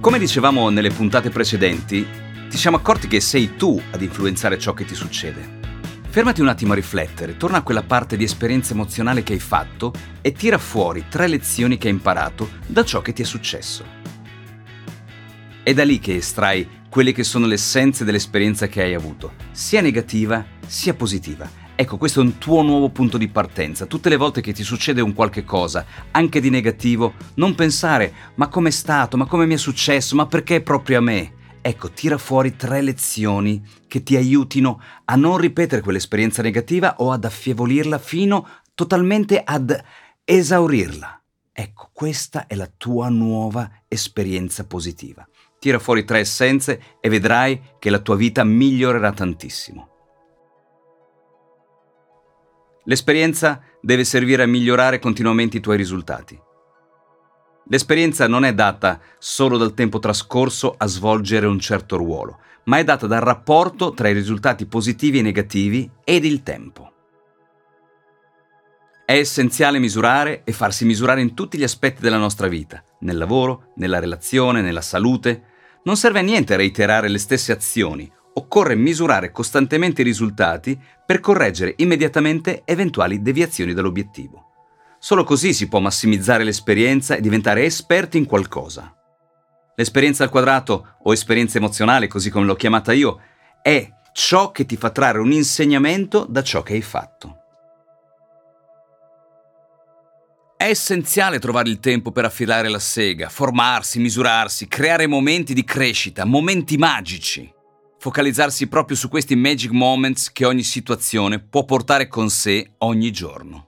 Come dicevamo nelle puntate precedenti, ti siamo accorti che sei tu ad influenzare ciò che ti succede. Fermati un attimo a riflettere, torna a quella parte di esperienza emozionale che hai fatto e tira fuori tre lezioni che hai imparato da ciò che ti è successo. È da lì che estrai quelle che sono le essenze dell'esperienza che hai avuto, sia negativa sia positiva, Ecco, questo è un tuo nuovo punto di partenza. Tutte le volte che ti succede un qualche cosa, anche di negativo, non pensare ma com'è stato, ma come mi è successo, ma perché proprio a me? Ecco, tira fuori tre lezioni che ti aiutino a non ripetere quell'esperienza negativa o ad affievolirla fino totalmente ad esaurirla. Ecco, questa è la tua nuova esperienza positiva. Tira fuori tre essenze e vedrai che la tua vita migliorerà tantissimo. L'esperienza deve servire a migliorare continuamente i tuoi risultati. L'esperienza non è data solo dal tempo trascorso a svolgere un certo ruolo, ma è data dal rapporto tra i risultati positivi e negativi ed il tempo. È essenziale misurare e farsi misurare in tutti gli aspetti della nostra vita, nel lavoro, nella relazione, nella salute. Non serve a niente reiterare le stesse azioni occorre misurare costantemente i risultati per correggere immediatamente eventuali deviazioni dall'obiettivo. Solo così si può massimizzare l'esperienza e diventare esperti in qualcosa. L'esperienza al quadrato o esperienza emozionale, così come l'ho chiamata io, è ciò che ti fa trarre un insegnamento da ciò che hai fatto. È essenziale trovare il tempo per affilare la sega, formarsi, misurarsi, creare momenti di crescita, momenti magici focalizzarsi proprio su questi magic moments che ogni situazione può portare con sé ogni giorno.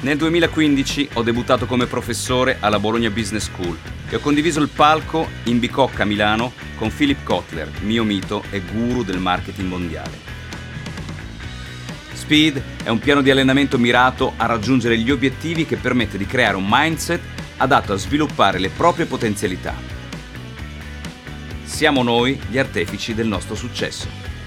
nel 2015 ho debuttato come professore alla Bologna Business School e ho condiviso il palco in Bicocca, Milano, con Philip Kotler, mio mito e guru del marketing mondiale. Speed è un piano di allenamento mirato a raggiungere gli obiettivi che permette di creare un mindset adatto a sviluppare le proprie potenzialità. Siamo noi gli artefici del nostro successo.